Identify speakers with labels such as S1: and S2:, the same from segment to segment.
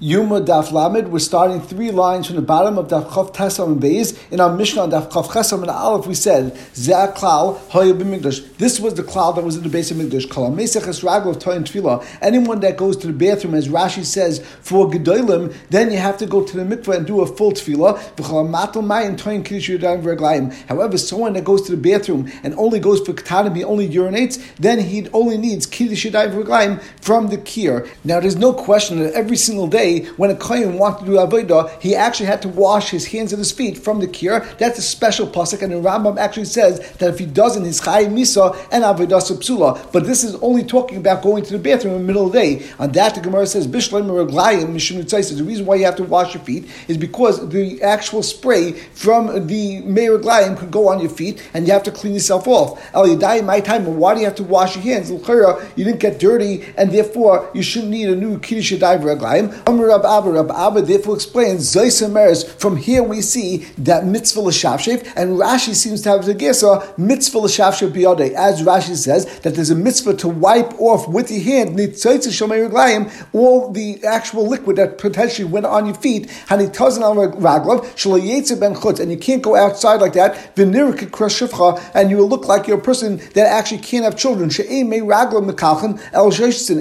S1: Yuma Daf Lamed. We're starting three lines from the bottom of Daf Chav Tesam and Beis. In our Mishnah on Daf Chav Chesam and Aleph, we said Zeh Klal Hoya B'Mikdash. This was the cloud that was in the base of Mikdash. Kol Meseches Raglav Toyin Tefillah. Anyone that goes to the bathroom, as Rashi says, for Gedolim, then you have to go to the mikveh and do a full Tefillah. However, someone that goes to the bathroom and only goes for Ketanim, he only urinates, then he only needs Kiddush from the Kir. Now, there's no question that every single day when a kohen wanted to do avodah, he actually had to wash his hands and his feet from the kir. That's a special pasuk, and the Rambam actually says that if he doesn't, he's chay misa and avodah psula. But this is only talking about going to the bathroom in the middle of the day. On that, the Gemara says bishleim reglayim mishum The reason why you have to wash your feet is because the actual spray from the meiraglayim could go on your feet, and you have to clean yourself off. El yadai my time. Why do you have to wash your hands? You didn't get dirty, and therefore you shouldn't need a new kiddush yadai reglayim. Amr Rab Abba, Rab Abba therefore explains, Zoisemeres, from here we see that mitzvah l'shavshev, and Rashi seems to have the gesa, mitzvah l'shavshev biyodei, as Rashi says, that there's a mitzvah to wipe off with your hand, all the actual liquid that potentially went on your feet, and it tossinal raglov, shall yet, and you can't go outside like that, and you will look like you're a person that actually can't have children. If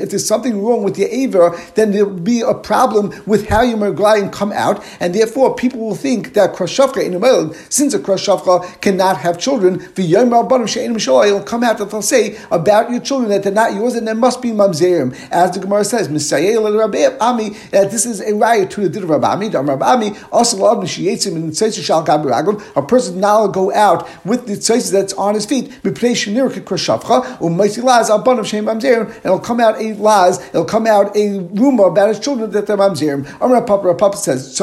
S1: there's something wrong with your aver, then there'll be a problem problem with how your merglayim come out, and therefore people will think that krashavka in a since a krashavka cannot have children, it'll come out that they'll say about your children that they're not yours and there must be mamzerim. As the Gemara says, Musayel Rabbi Ami, that this is a riot to the din of Rabami, Rabami, also a person now go out with the tzaisis that's on his feet, u'm and it'll come out a laz, it'll come out a rumor about his children that they're mamzerim. Amar Papa, Papa says,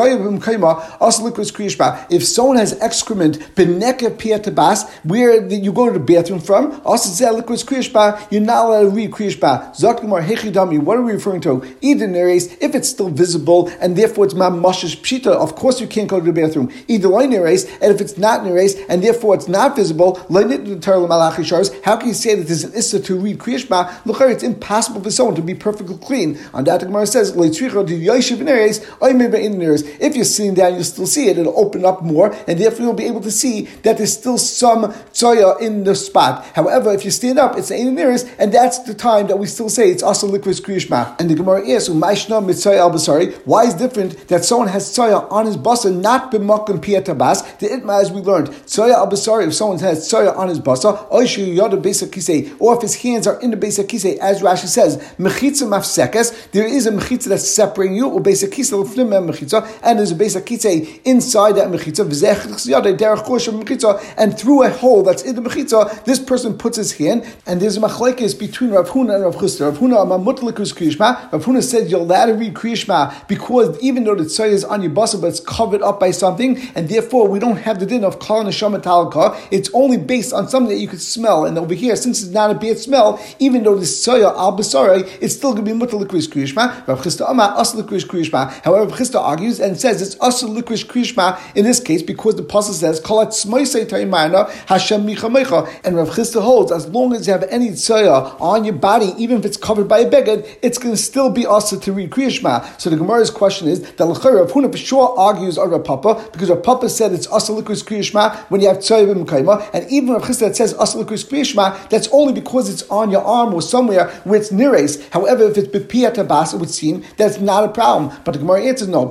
S1: if someone has excrement, bas, where you go to the bathroom from, you're not allowed to read kriyashba. Zakimar hechidami, what are we referring to? Either if it's still visible, and therefore it's mamashish pshita, of course you can't go to the bathroom. Either loin and if it's not neres, and therefore it's not visible, line the how can you say that there's an issa to read kriyashba? Look, it's impossible for someone to be perfectly clean. On that, the Gemara says, if you're sitting down, you'll still see it. It'll open up more, and therefore you'll be able to see that there's still some tzoya in the spot. However, if you stand up, it's in the and that's the time that we still say it's also liquid kriyishma. And the Gemara asks, "Umayshna mitzay al basari." Why is different that someone has tzoya on his basa, not b'makom piyatabas? The itma, as we learned, tzoya al basari. If someone has tzoya on his basa, oishu yada kisei, or if his hands are in the kisei, as Rashi says, mechitza mafsekes. There is a mechitza that's separating you, or besa kisei and there's a basic kitze inside that mechitza, and through a hole that's in the mechitza, this person puts his hand, and there's a machlekes between Rav Huna and Rav Chisda. Rav Huna amamutlikus kriyishma. Rav Huna said you're allowed to read kriyishma because even though the tzoy is on your basa, but it's covered up by something, and therefore we don't have the din of kal neshama talaka. It's only based on something that you could smell, and over here, since it's not a bad smell, even though the tzoy al basari, it's still going to be mutlikus kriyishma. Rav Chisda amar kriyishma. However, Chisda argues and says it's also likrish krishma in this case because the pasuk says kolat smoisei taimayna Hashem michamecha, and Rav Chisda holds as long as you have any tzaya on your body, even if it's covered by a beged, it's going to still be also to read krishma. So the Gemara's question is that Lachar Rav Huna sure argues on Rav Papa because Rav Papa said it's also likrish krishma when you have tzaya b'mkaima, and even Rav Chisda says also likrish krishma, that's only because it's on your arm or somewhere where it's nires. However, if it's b'piyat it would seem that's not a problem. But the Gemara answers no.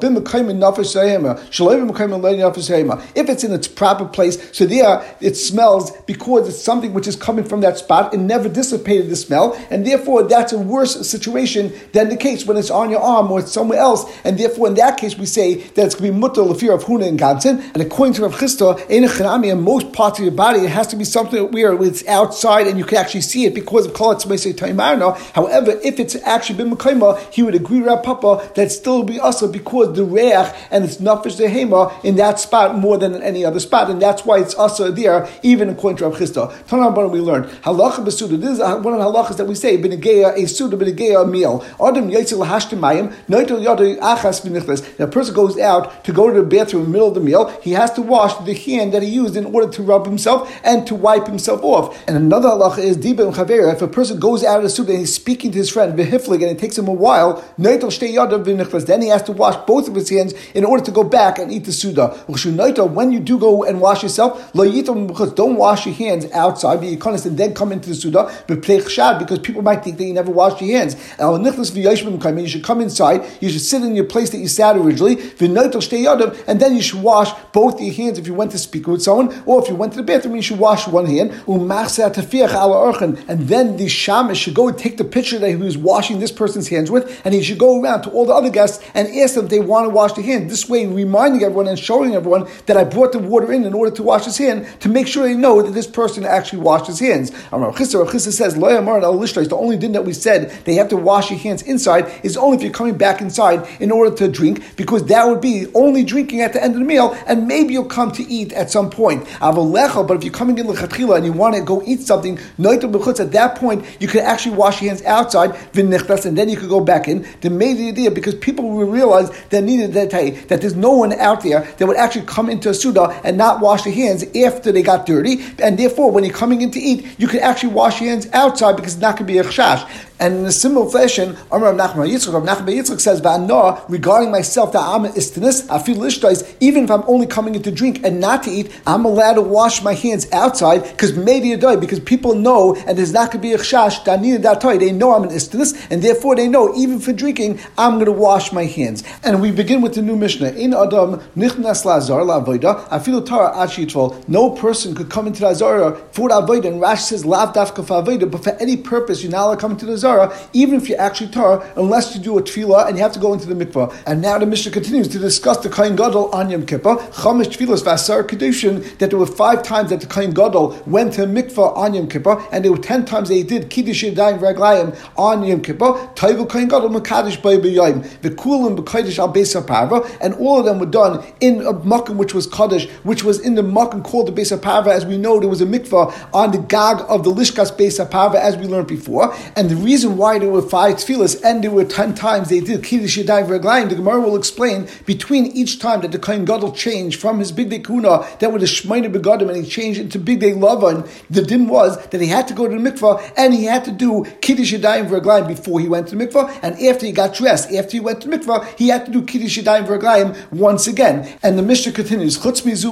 S1: If it's in its proper place, so there it smells because it's something which is coming from that spot and never dissipated the smell, and therefore that's a worse situation than the case when it's on your arm or it's somewhere else, and therefore in that case we say that it's going to be mutter lefir of huna and gansen, and according to Rav Chisda, in most parts of your body, it has to be something where it's outside and you can actually see it because of kol However, if it's actually been he would agree with Rav Papa that still be also because the reach and it's nafish dehema in that spot more than in any other spot, and that's why it's also there, even according to Rav Chisda. Tanah we learned halacha besuda. This is uh, one of the halachas that we say benigeya a suda benigeya a meal. Adam yitzil hashtamayim noitel yadu achas v'nichles. A person goes out to go to the bathroom in the middle of the meal. He has to wash the hand that he used in order to rub himself and to wipe himself off. And another halacha is diba chavera. If a person goes out of the suda and he's speaking to his friend v'hiflig and it takes him a while, noitel shtei Then he has to wash both of his hands in order to go back and eat the Suda. When you do go and wash yourself, don't wash your hands outside, and then come into the Suda, because people might think that you never washed your hands. You should come inside, you should sit in your place that you sat originally, and then you should wash both your hands if you went to speak with someone, or if you went to the bathroom, you should wash one hand, and then the shamish should go and take the picture that he was washing this person's hands with, and he should go around to the other guests and ask them if they want to wash their hand. This way, reminding everyone and showing everyone that I brought the water in in order to wash his hand to make sure they know that this person actually washed his hands. Rav Chisda says, the only thing that we said they have to wash your hands inside is only if you're coming back inside in order to drink, because that would be only drinking at the end of the meal, and maybe you'll come to eat at some point. But if you're coming in lechatchila and you want to go eat something, at that point you could actually wash your hands outside, and then you could go back in. The idea because people will realize that needed that day, that there's no one out there that would actually come into a suda and not wash their hands after they got dirty, and therefore when you're coming in to eat, you can actually wash your hands outside because it's not going to be a chash. And in a similar fashion, Amar Nachman Yitzchak, Rav Nachman Yitzchak says, "Va'ana regarding myself, that I'm istinis, I feel lishtais. Even if I'm only coming in to drink and not to eat, I'm allowed to wash my hands outside because maybe a day because people know and there's not going to be a chash. They know I'm an istinis, and therefore they know even for drinking, I'm going to wash my hands. And we begin with the new Mishnah. In Adam nichnas lazar la'avoda afilu tara achitval. No person could come into the azara for avoda. And Rashi says lav dafka avoda, but for any purpose you're not allowed to come into the Even if you're actually Tar, unless you do a tefillah and you have to go into the mikvah. And now the Mishnah continues to discuss the Kain Gadol on Yom Kippur, Chamish Tefillas Vasar Kedushin, that there were five times that the Kain Gadol went to mikvah on Yom Kippur, and there were ten times they did Kiddush Yadayim Raglayim on Yom Kippur, Taivu Kain Gadol Makadish Bay B'Yayim, V'kulim B'Kadish Al Parva, and all of them were done in a makkah which was Kaddish, which was in the makkah called the Beis Parva. As we know, there was a mikvah on the Gag of the Lishkas Beis Parva, as we learned before, and the reason reason why there were five tefillas and there were ten times they did kiddush yadayim v'raglayim, the Gemara will explain between each time that the Kohen Gadol changed from his big day kuna that was a shmeina begadim and he changed into big day lavan. The din was that he had to go to the mikvah and he had to do kiddush yadayim v'raglayim before he went to the mikvah, and after he got dressed, after he went to the mikvah, he had to do kiddush yadayim v'raglayim once again. And the Mishnah continues chutz mizu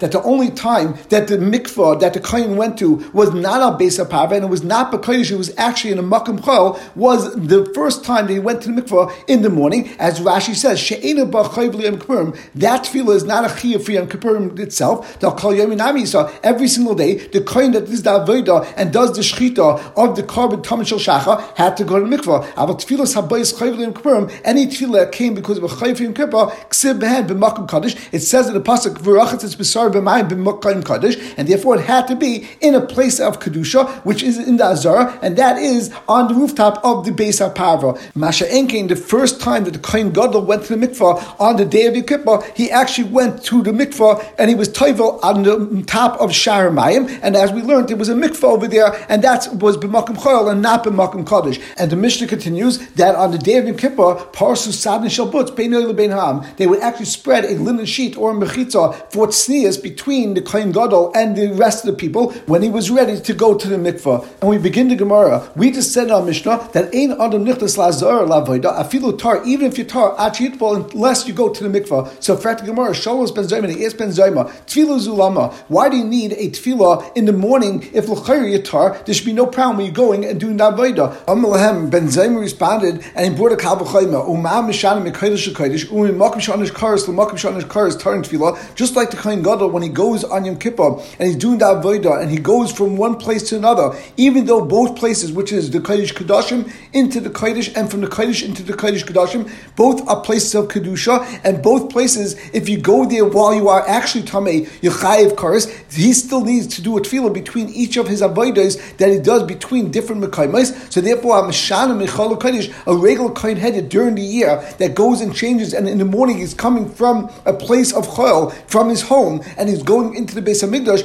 S1: that the only time that the mikvah that the Kohen went to was not on Beis Parva and it was not because it was actually in a makkah Chol was the first time that he went to the mikvah in the morning, as Rashi says, She'ena that tefillah is not a chiyah for Yom Kippurim itself. So every single day, the kohen that is the avodah and does the shechita of the carbon tamid shel shacha had to go to the mikvah. But tefillah habayis chayv Yom Kippurim, any tefillah that came because of a chayv Yom Kippur, ksib behen b'makom kaddish. It says in the pasuk v'rachatz b'sar b'mayim b'makom kaddish, and therefore it had to be in a place of kedusha, which is in the azara, and that is on the rooftop of the Beis HaParva. Masha Enkin, the first time that the Kohen Gadol went to the mikvah on the day of Yom Kippur, he actually went to the mikvah and he was toivel on the top of Shar Mayim. And as we learned, there was a mikvah over there, and that was b'makom choyel and not b'makom kodesh. And the Mishnah continues that on the day of Yom Kippur, parsu sadin shalbutz bein ham, they would actually spread a linen sheet or a mechitza for tznias between the Kohen Gadol and the rest of the people when he was ready to go to the mikvah. And we begin the Gemara. We just said on Mishnah that ein adam nichtas lazar lavoida afilu tar even if you tar achitbol unless you go to the mikvah. So Frat Gemara Sholos ben Zayma Yes ben Zayma tefillah zulama. Why do you need a tefillah in the morning if l'chayr you tar? There should be no problem when you're going and doing that avoida. Amalahem ben Zayma responded and he brought a kal v'chayma umam mishanim mekaydish shekaydish umim makim shanish karis l'makim shanish karis tar in tefillah. Just like the Kohen Gadol when he goes on Yom Kippur and he's doing that avoida and he goes from one place to another, even though both places, which is the Kodesh into the Kodesh and from the Kodesh into the Kodesh Kedoshim. Both are places of Kedusha, and both places, if you go there while you are actually Tameh, Yechayev Karis, he still needs to do a tefillah between each of his avodas that he does between different Mekaimas. So therefore, a Meshana Mechal Kodesh, a regular Kohen headed during the year that goes and changes, and in the morning he's coming from a place of Chol, from his home, and he's going into the base of Migdash,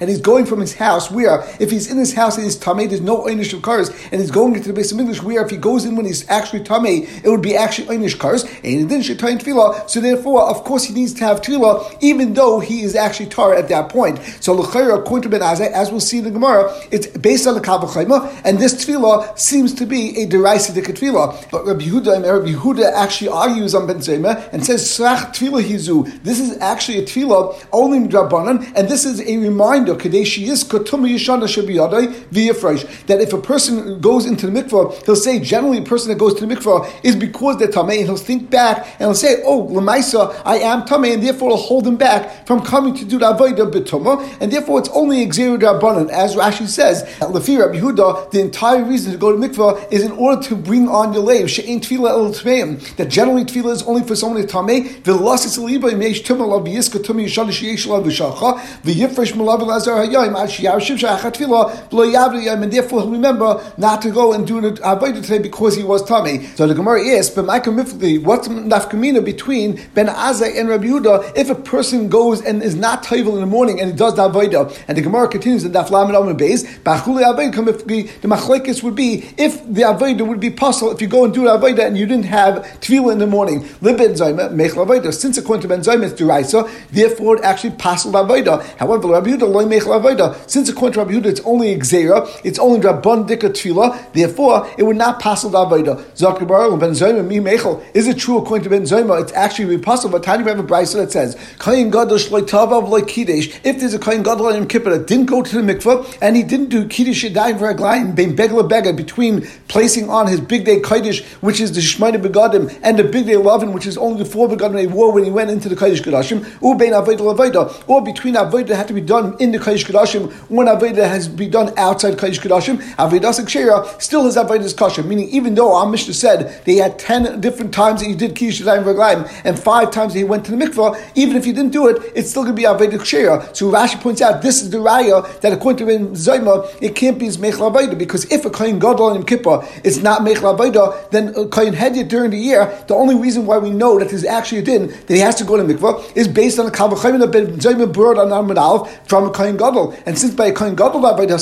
S1: and he's going from his house where, if he's in his house and he's Tameh, there's no Einish of cars, and he's going into the base of English where if he goes in when he's actually Tameh, it would be actually Einish cars, and he didn't Shetayin Tefillah, so therefore, of course, he needs to have Tefillah, even though he is actually Tar at that point. So, L'chayra, according to Ben Azai, as we'll see in the Gemara, it's based on the Kavachayma, and this Tefillah seems to be a deraisa de tefillah. But Rabbi Yehuda Rabbi Yehuda actually argues on Ben Zoma and says srach tefillah hizu. This is actually a tefillah only in drabanan, and this is a reminder kadeshi is kotuma yishana shabiyadai via that if a person goes into the mikvah, he'll say generally a person that goes to the mikvah is because they're tamei, and he'll think back and he'll say, oh lemaisa, I am tamei, and therefore it'll hold him back from coming to do the avodah betuma, and therefore it's only exeru drabanan, as Rashi says. Lefi Rabbi the entire reason to go to mikvah is in order to bring on your lave she'ain tefillah el. That generally tefillah is only for someone who's tamei. V'lasis aliba yesh tumah lav yiska tumah yishana sheyesh v'shacha v'yifresh malav lazar hayayim ad shiyav shiv shachat tefillah. And therefore he'll remember not to go and do the avodah today because he was tamei. So the Gemara is, but Mifli, what's nafkamina between Ben Azai and Rabbi Yehuda if a person goes and is not tayvel in the morning and he does the avodah, and the Gemara continues in Daf Lamed Amud Beis, the machlekes would be if the avodah would be possible if you go and do the avodah and you didn't have tefillah in the morning. Libin Zayma. Since according to Ben Zayma it's deraisa, therefore it actually passes avodah. However, Rabbi Yehuda loy mechel avodah. Since according to Rabbi Yehuda it's only it's only rabban dika tefillah. Therefore, it would not pass avodah. Zakar Ben mechel. Is it true according to Ben Zayma? It's actually possible. But tiny we have a brisa that says kain gadol shloi tavav loy kiddush. If there's a kain gadol in Kippur that didn't go to the mikvah and he didn't do kiddush yadayim v'raglayim bein begla bega between placing on his big day kiddush, which is the shmayne begadim, and the big day lovin, which is only the four begadim they wore when he went into the kiddush kadashim, or bein avodah or between avodah had to be done in the kiddush kadashim, when avodah has to be done outside kiddush kadashim, avodah sekshera still his avodah is kosher. Meaning, even though our Mishnah said they had ten different times that he did kiddush yadayim v'raglayim, and five times that he went to the mikvah, even if he didn't do it, it's still going to be avodah kshera. So Rashi points out this is the raya that according to Ben Zayma, it can't be his mechla because if a kohen gadol in Kippur is not Mechel mechla then a kohen hedyot during the year, the only reason why we know that there's actually a din that he has to go to mikvah is based on a kalvachayim that Ben Zayma brought on Amud from a kohen gadol, and since by a kohen gadol avodah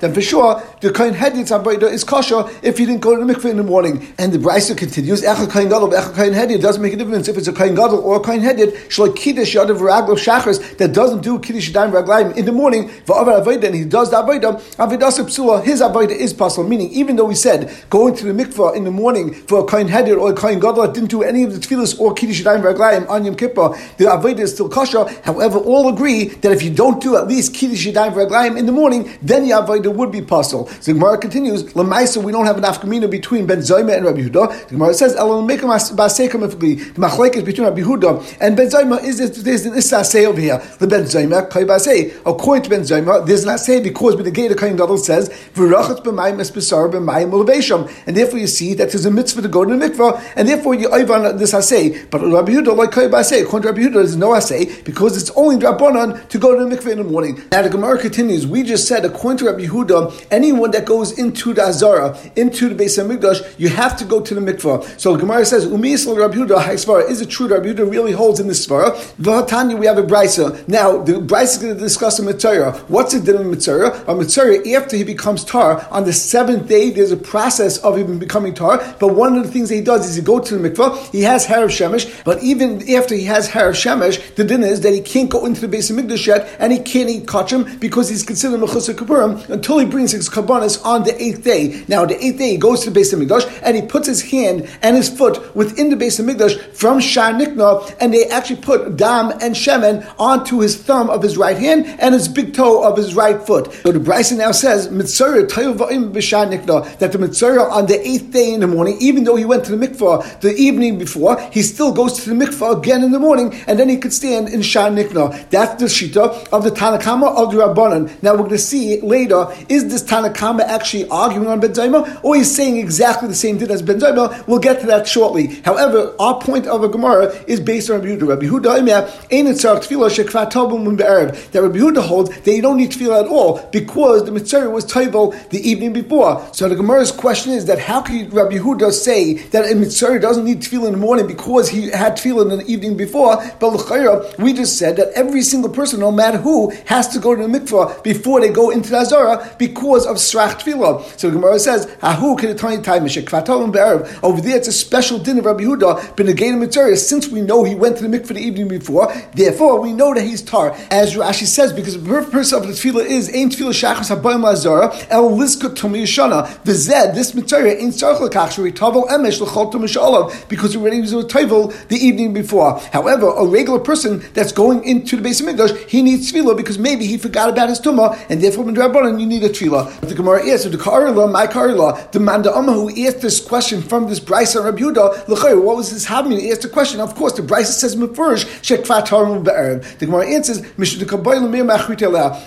S1: then for sure the kohen avodah is kosher if he didn't go to the mikveh in the morning. And the brisa continues, echad kohen gadol, echad kohen hedyot doesn't make a difference if it's a kohen gadol or a kohen hedyot. Shalai kiddush yadav raglo shachris that doesn't do kiddush yadayim raglayim in the morning va'avar avodah and he does the avodah avodah psula his avodah is possible. Meaning even though we said going to the mikveh in the morning for a kohen hedyot or a kohen gadol didn't do any of the tefillas or kiddush yadayim raglayim on Yom Kippur, the avodah is still kosher. However, all agree that if you don't do at least kiddush yadayim raglayim in the morning, then the avodah would be possible. So the Gemara continues, Lamaisa, we don't have an afkamina between Ben Zayma and Rabbi Yehuda. The Gemara says, Elam mekim basekim the machlek is between Rabbi Huda and Ben Zayma is there's an isaseh over here. The Ben Zayma kai basei. According to Ben Zayma, there's an asay because the gate of Kohen Gadol says v'rachatz b'mayim espesar b'mayim ulevesham, and therefore you see that there's a mitzvah to go to the mikvah, and therefore you on this asay. But Rabbi Huda, like kai basei. According to Rabbi Huda, there's no asay because it's only drabanan to go to the mikvah in the morning. Now the Gemara continues. We just said according to Rabbi Yehuda, anyone that goes into the Azara, into the Beis Hamikdash, you have to go to the mikvah. So the Gemara says, Umisal Rabbi Yehuda. Is it true that Rabbi Yehuda really holds in this svara? V'hatanya, we have a brisa. Now the brisa is going to discuss a mitzvah. What's it doing with mitzvah? A mitzvah after he becomes tar on the seventh day. There's a process of him becoming tar. But one of the things that he does is he go to the mikvah. He has hair of shemesh, but even after he has hair of shemesh, the din is that he can't go into the Beis Hamikdash yet, and he can't eat kachim because he's considered mechusar kapurim until he brings his kabbanis on the eighth day. Now the eighth day he goes to the base of Hamikdash and he puts his hand and his foot within the base of Hamikdash from Shar Nikna, and they actually put dam and shemen onto his thumb of his right hand and his big toe of his right foot. So the Bryson now says that the mitzvah on the eighth day in the morning, even though he went to the mikvah the evening before, he still goes to the mikvah again in the morning, and then he could stand in Shar Nikna. That's the shita of the Tanakama of the Rabbanan. Now we're going to see later is this Tanakama actually arguing on Ben Zayma, or he's saying exactly the same thing as Ben Zayma? We'll get to that shortly. However, our point of a Gemara is based on Rabbi Yehuda. Rabbi Yehuda ain't it tefillah shekvat tabum be'erev. That Rabbi Yehuda holds that you don't need tefillah at all because the mitzvah was table the evening before. So the Gemara's question is that how can Rabbi Yehuda say that a mitzvah doesn't need tefillah in the morning because he had tefillah in the evening before? But l'chayra, we just said that every single person, no matter who, has to go to the mikvah before they go into the Azara because of srach tefillah. So the Gemara says, "Ahu kedetani time be'erev." Over there, it's a special din of Rabbi but negated mitzvah. Since we know he went to the mikvah the evening before, therefore we know that he's tar. As Rashi says, because the purpose of the tefillah is ain tefillah shachas habayim lazara el liskut tumiyashana. V'zeh said this mitzvah in tzarch lekach tavel emesh l'chol tumashalom because he already was a tavel the evening before. However, a regular person that's going into the base of Mikdash, he needs tefillah because maybe he forgot about his tumah, and therefore when You need a tefillah. The Gemara asks, the Karila, my Karila, the Manda who asked this question from this and Rabbi Yehuda, what was his having? He asked a question. Of course, the Bryce says Mefurish Shekvat Harum Be'erev. The Gemara answers,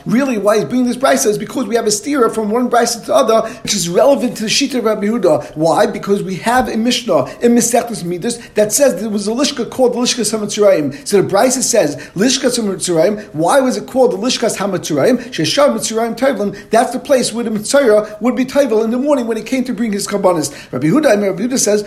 S1: Really, why he's bringing this Bryce is because we have a steer from one Bryce to the other, which is relevant to the Shita of Rabbi Yehuda. Why? Because we have a Mishnah in Mesechus Midas that says there was a Lishka called the Lishkas Hamatzurayim. So the Bryce says Lishkas Hamatzurayim. Why was it called the Lishkas Hamatzurayim? Sheshar Mitzurayim Tevlin. That's the place where the Mitzayah would be Tevel in the morning when he came to bring his Kabbanis. Rabbi Yehuda, Rabbi Yehuda says.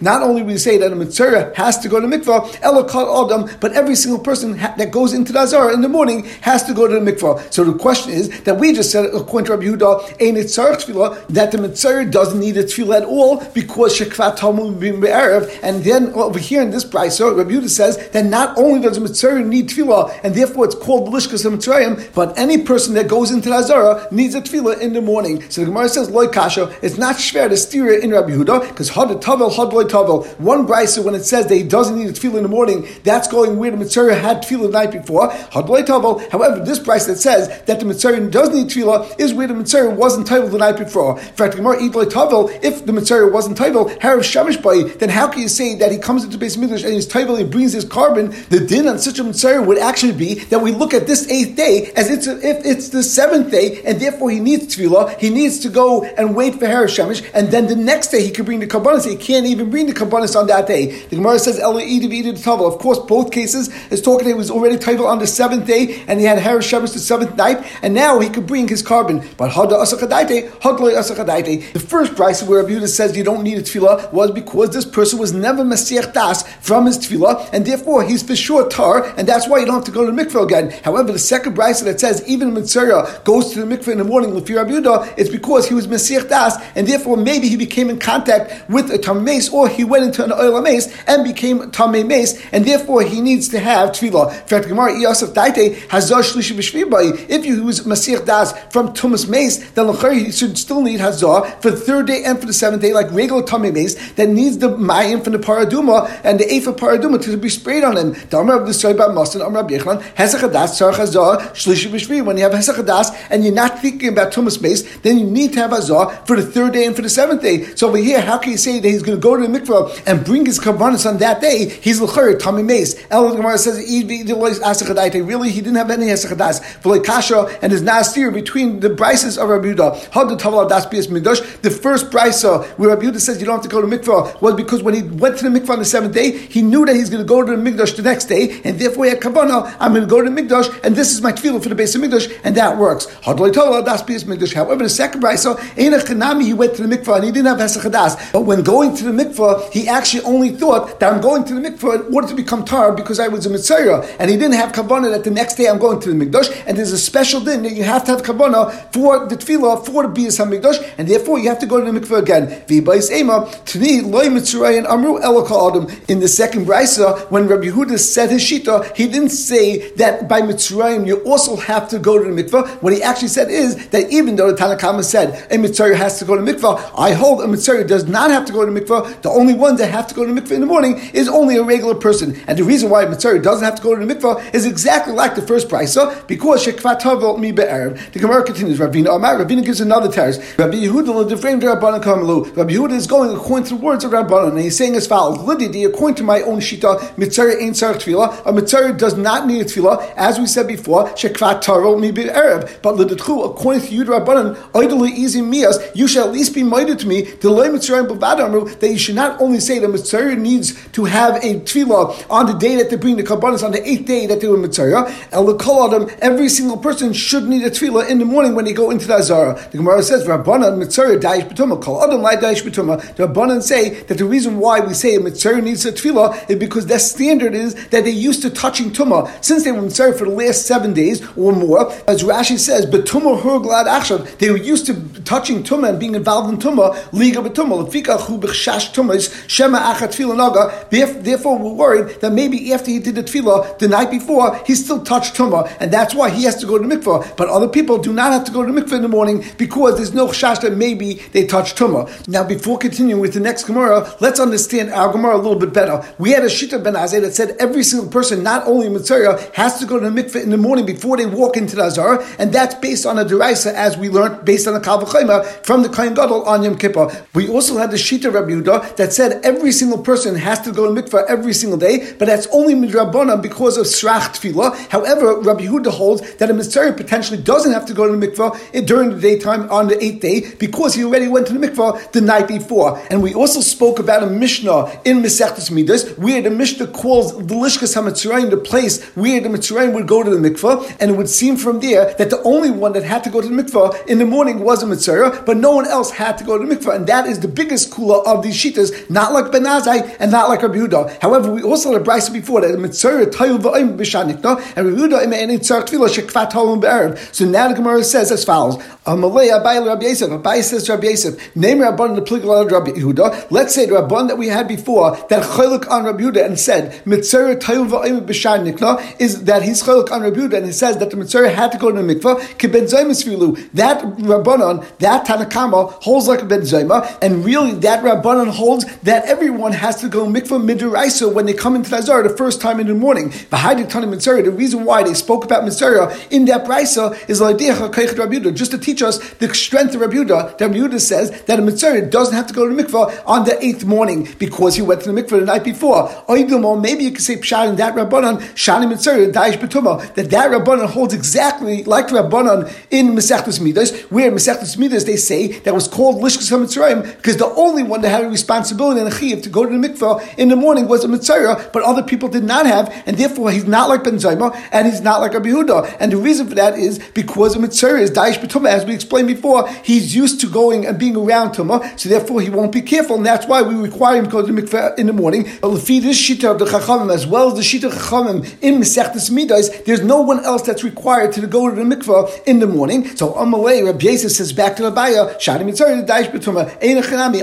S1: Not only we say that a Mitzayah has to go to mikvah, Elokot Adam, but every single person ha- that goes into the Azara in the morning has to go to the mikvah. So the question is that we just said, according to Rabbi Yehuda, Ein Tefillah, that the Mitzayah doesn't need a Tefillah at all because Shekvat Talmud Bim. And then over here in this so Rabbi Yehuda says that not only does the Mitzayah need Tefillah, and therefore it's called Lishkas Mitzrayim, but any person that goes into the Azara needs a Tefillah in the morning. So the Gemara says, Loy Kasha, it's not shver to steer it in Rabbi Yehuda, because Had Tavel, Had Loy Tavel. One brisa when it says that he doesn't need a tefillah in the morning, that's going where the Mitzvah had tefillah the night before. Had Loy Tavel. However, this brisa that says that the Mitzvah does need tefillah is where the Mitzvah wasn't titled the night before. In fact, the Gemara, Loy Tavel, if the Mitzvah wasn't titled, Harav Shamish Bay, then how can you say that he comes into base Midrash and he's titled, he brings his carbon? The din on such a Mitzvah would actually be that we look at this eighth day as if it's the seventh day, and therefore he needs tefillah, he needs to go and wait for Harav Shamish, and then the next day he could bring the kabbanis. He can't even bring the kabbanis on that day. The Gemara says Ela. Of course, both cases is talking. He was already Tavel on the seventh day, and he had Harav Shamish the seventh night, and now he could bring his carbon. But Hada Asachadaite. The first price where Rabbi says you don't need a tefillah was because this person was never Mesiach Das from his tefillah, and therefore he's for sure tar, and that's why you don't have to go to the mikveh again. However, the second price that says even Goes to the mikveh in the morning with Rabbi Yehuda, it's because he was Mesiach Das, and therefore maybe he became in contact with a Tamei Mace, or he went into an oil mace and became Tamei Mace, and therefore he needs to have tefillah. In fact, Gemara Yosef Daite Hazar Shlishi If he was Mesiach Das from Tumas Mace, then he should still need Hazar for the third day and for the seventh day, like regular Tamei Mace, that needs the Mayim from the Paraduma and the Eifa Paraduma to be sprayed on him. When you have And you're not thinking about Tumas Mace, then you need to have Hazar for the third day and for the seventh day. So over here, how can you say that he's going to go to the mikvah and bring his karbanis on that day? He's l'chayr Tommy Mace. El Gemara says really he didn't have any asachadas. For like kasha and his nasir between the brises of Rabbi Yehuda. How the taval das bias midosh. The first brisa uh, where Rabbi Yehuda says you don't have to go to the mikvah was because when he went to the mikvah on the seventh day, he knew that he's going to go to the mikdash the next day, and therefore he had kavanah. I'm going to go to the mikdash, and this is my tefillah for the base of mikdash, and that works. However, the second brisa, in a chanami, he went to the mikvah and he didn't have hesachadas. But when going to the mikvah, he actually only thought that I'm going to the mikvah in order to become tar because I was a mitzvah, and he didn't have kavanah that the next day I'm going to the mikdash. And there's a special din that you have to have kavanah for the tefillah for the bias hamikdash, and therefore you have to go to the mikvah again. In the second brisa, when Rabbi Yehuda said his shita, he didn't say that by mitzrayim you also have to go to the mikvah. What he actually said is that even though the Tanakama said a mitzvah has to go to mikvah, I hold a mitzvah does not have to go to mikvah. The only ones that have to go to mikvah in the morning is only a regular person. And the reason why a mitzvah doesn't have to go to the mikvah is exactly like the first brisa, because shekvat tavel mi be'erev. The Gemara continues, Ravina Amar, Ravina gives another teres. Rabbi Yehuda l'defreim Rabbanan kamalu. Rabbi Yehuda is going according to the words of Rabbanan, and he's saying as follows, Lididi, according to my own shita, mitzvah ain't tzarech tefillah. A mitzvah does not need a tefillah, as we said before, shekvat tavel mi be'erev. But l'detchu, according to you, Rabbanan, oidali easy mias, you shall at least be minded to me, the loy mitzvah that you should not only say that mitzvah needs to have a tefillah on the day that they bring the kabbanis, on the eighth day that they were mitzvah, and them, every single person should need a tefillah in the morning when they go into the Azara. The Gemara says, Rabbanan mitzvah daish b'tumah, kol adam lai daish b'tumah. The Rabbanan say that the reason why we say a mitzvah needs a tefillah is because their standard is that they're used to touching tumah. Since they were mitzvah for the last seven days or more, as Rashi says, b'tumah hur glad achshav, they were used to touching tumah and being involved in tumah, liga b'tumah, lefikach hu b'chash tumah, shema achat tefillah naga. Therefore, we're worried that maybe after he did the tefillah the night before, he still touched tumah, and that's why he has to go to the mikvah. But other people do not have to go to the mikvah in the morning because there's no chash that maybe they touched tumah. Now, before continuing with the next Gemara, let's understand our Gemara a little bit better. We had a Shita Ben Azay that said every single person, not only Mitzvah, has to go to the mikveh in the morning before they walk into the And that's based on a deraisa, as we learned, based on the Kalvachayma from the Kain Gadol on Yom Kippur. We also had the Shita Rabbi Yehuda that said every single person has to go to mikveh every single day, but that's only midrabana because of srach tefillah. However, Rabbi Yehuda holds that a mitzvah potentially doesn't have to go to the mikveh during the daytime on the eighth day because he already went to the mikveh the night before. And we also spoke about a Mishnah in Masechtas Midas where the Mishnah calls the Lishkas HaMitzrayim the place where the Mitzrayim would go to the mikveh, and it would seem from there that the only one that had to go to the mikveh in the morning was a mitzvah, but no one else had to go to the mikveh, and that is the biggest kula of these shitas, not like Benazai and not like Rabbi Yehuda. However, we also had a brisa before that the mitzvah tayu v'oim b'shanikna, and Rabbi Yehuda im enin tzar tefillah shekvat halom be'erev. So now the Gemara says as follows: Amalei Abai Rabbi Yosef. Abai says Rabbi Yosef, name Rabban the pligal Rabbi Yehuda. Let's say the Rabban that we had before that choluk on Rabbi Yehuda and said mitzvah tayu v'oim b'shanikna is that he's choluk on Rabbi Yehuda and he says that the mitzvah had to go to the mikvah kiben zaymis That Rabbanon, that Tanakama holds like a ben zayma, and really that Rabbanon holds that everyone has to go mikvah midraisa when they come into the Azar the first time in the morning. The reason why they spoke about Mitzvah in that brisa is just to teach us the strength of Rabbi Yehuda. Rabbi Yehuda says that a Mitzvah doesn't have to go to the mikvah on the eighth morning because he went to the mikvah the night before. Or maybe you could say pshat in that Rabbanon shani Mitzvah daish betuma that that Rabbanon holds exactly like Rabbanon in Masechtas Midas, where Masechtas Midas they say that was called Lishkas HaMitzrayim because the only one that had a responsibility and a chiv to go to the mikvah in the morning was a Mitzvah, but other people did not have, and therefore he's not like Ben Zayma and he's not like Rabbi Yehuda. And the reason for that is because a Mitzvah is Daish Betuma, as we explained before, he's used to going and being around Tuma, so therefore he won't be careful, and that's why we require him to go to the mikvah in the morning. But if this Shita of the Chachamim, as well as the Shita of Chachamim in Masechtas Midas, there's no one else that's required to go to the mikvah in the morning. So on the way, Rabbi Yosef says back to Rabbiya, Shadi Mitzvah, Daish Betuma,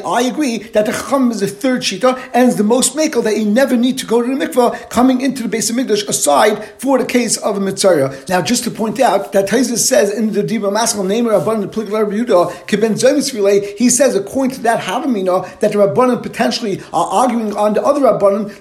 S1: I agree that the Chacham is the third Shita and is the most makel that you never need to go to the mikvah coming into the base of Mikdash aside for the case of a Mitzvah. Now, just to point out that Taisus says in the Diba Maskal name of Rabbanan Plikal Yehuda, Keben Zemis Relay, he says according to that Havamina that the Rabbanan potentially are arguing on the other Rabbanan,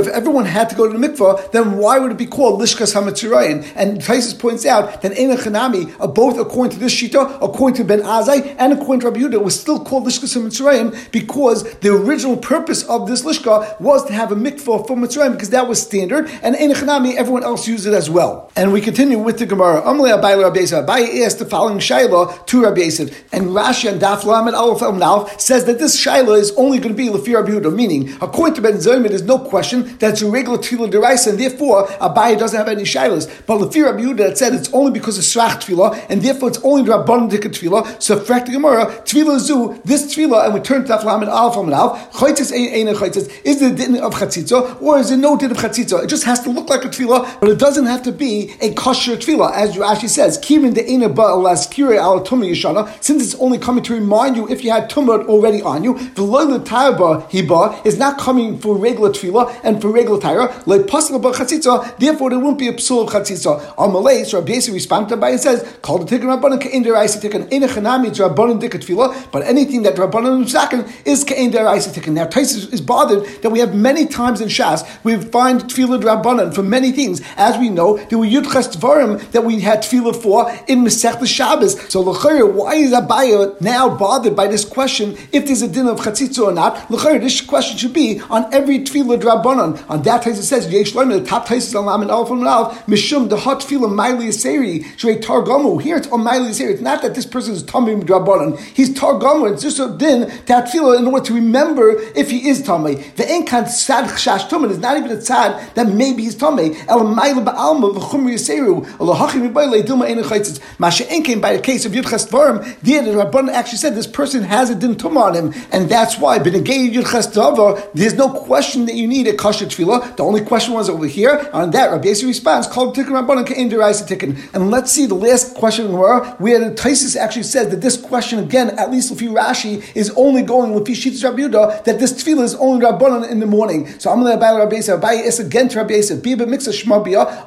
S1: if everyone had to go to the mikvah, then why would it be called Lishkas HaMitzrayim? And Taisus points out that Ena Chanami, both according to this Shita, according to Ben Azai, and according to Rabbi Yehuda, was still called Lishkas HaMitzrayim because the original purpose of this Lishka was to have a mikvah for Mitzrayim because that was standard, and Ena Chanami, everyone else used it as well. And we continue with the Gemara. Amalei Abai Rabbi Yosef. Abai asked the following Shaila to Rabbi Yosef, and Rashi and Daf Lamed Aleph El says that this Shaila is only going to be Lefi Rabbi Yehuda, meaning according to Ben Zayim, there's no question that it's a regular Tefillah Deraisa, and therefore Abai doesn't have any Shailas. But Lefi Rabbi Yehuda that said it's only because of Srach Tefillah, and therefore it's only Rabban Dikkat Tefillah. So Frek the Gemara, Tefillah Zu, this Tefillah, and we turn to Daf Lamed Aleph El Nav, Chaitzis Ein Chaitzis, is the din of Chatzitza, or is it no din of Chatzitza? It just has to look like a Tefillah, but it doesn't have to be a kosher Tefillah, as Rashi says, Kirin de Eina Ba Alas Kire Al Tumah Yishana, since it's only coming to remind you if you had Tumah already on you, the Loila Tayaba Hiba is not coming for regular Tefillah and for regular Tyra, like Pasal Ba Chatzitza, therefore there won't be a psul of Chatzitza. Malay, so Rabbi Responded by and says, called the Tikkun Rabbanan Ke'in Deraisa Tikkun, Eina Chanami, it's Rabbanan Dikkat Tefillah, but anything that Rabbanan Zakin is Ke'in Deraisa Tikkun. Now, Tais is bothered that we have many times in Shas, we find Tefillah Rabbanan for many things. As we know, there were Yudches Dvarim that we had Tefillah for in Masech Shabbos. So, L'chayr, why is Abaya now bothered by this question if there's a din of Chatzitza or not? L'chayr, this question should be on every Tefillah Rabbanan. On that Tais it says, Yesh the top Tais is Alam and Alf and Mishum, the hot Tefillah, Maili Aseri, Shrei Targomu. Here it's on Maili Aseri. It's not that this person is Tamim Rabbanan. He's Targomu. It's just a din that Tefillah in order to remember if he is Tamim. The Enkan Sad Chash Tumah is not even a tzad that maybe he's Tamim. El Maila Ba'alma V'chum Yaseru. Allah Hachim Yibayle Dilma Eina Chaitzitz. Masha Enkin by the case of Yudches Dvarim, there the Rabban actually said this person has a din tumah on him, and that's why. But in Yudches Dvarim, there's no question that you need a kosher tefillah. The only question was over here. On that, Rabbi Yosef responds, "Called tikkun Rabbanan kein deraisa tikkun." And let's see the last question where where the Taisus actually says that this question again, at least you Rashi, is only going with Pishitas Rabbi Yehuda that this tefillah is only Rabbanan in the morning. So I'm going to Rabbi Yosef. Rabbi Yosef again to Rabbi Yosef. Be a mix of shmabia.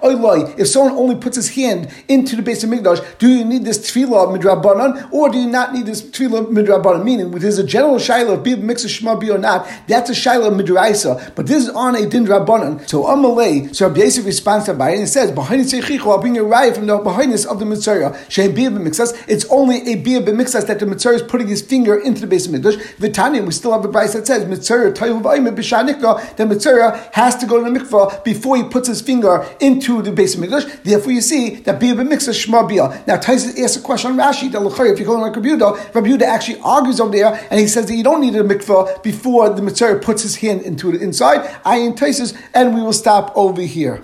S1: If someone only puts his hand into the base of Migdash, do you need this tefillah midrabanan, or do you not need this tefillah midrabanan? Meaning, there's a general shaila of being mixed shema or not. That's a shaila midraisa, but this is on a din rabbanan. So Amalei, so Rabbi Yosef responds to Abaye and he says, "Behind Seichichu, I'll bring a raya from the behindness of the mitzvah. Shein bia b'mixas. It's only a bia b'mixas that the mitzvah is putting his finger into the base of mikdash. V'tanya, we still have a brayse that says mitzvah tayu v'ayim b'shanikra. The mitzvah has to go to the mikvah before he puts his finger into the base of mikdash. Therefore, you see that bia b'mixas shma bia. Now, Tyson asks a question on Rashi that if you go on like Rabbi Yehuda, Rabbi Yehuda actually argues over there, and he says that you don't need a mikvah before the mitzvah puts his hand into it inside. I entices, and we will stop over here.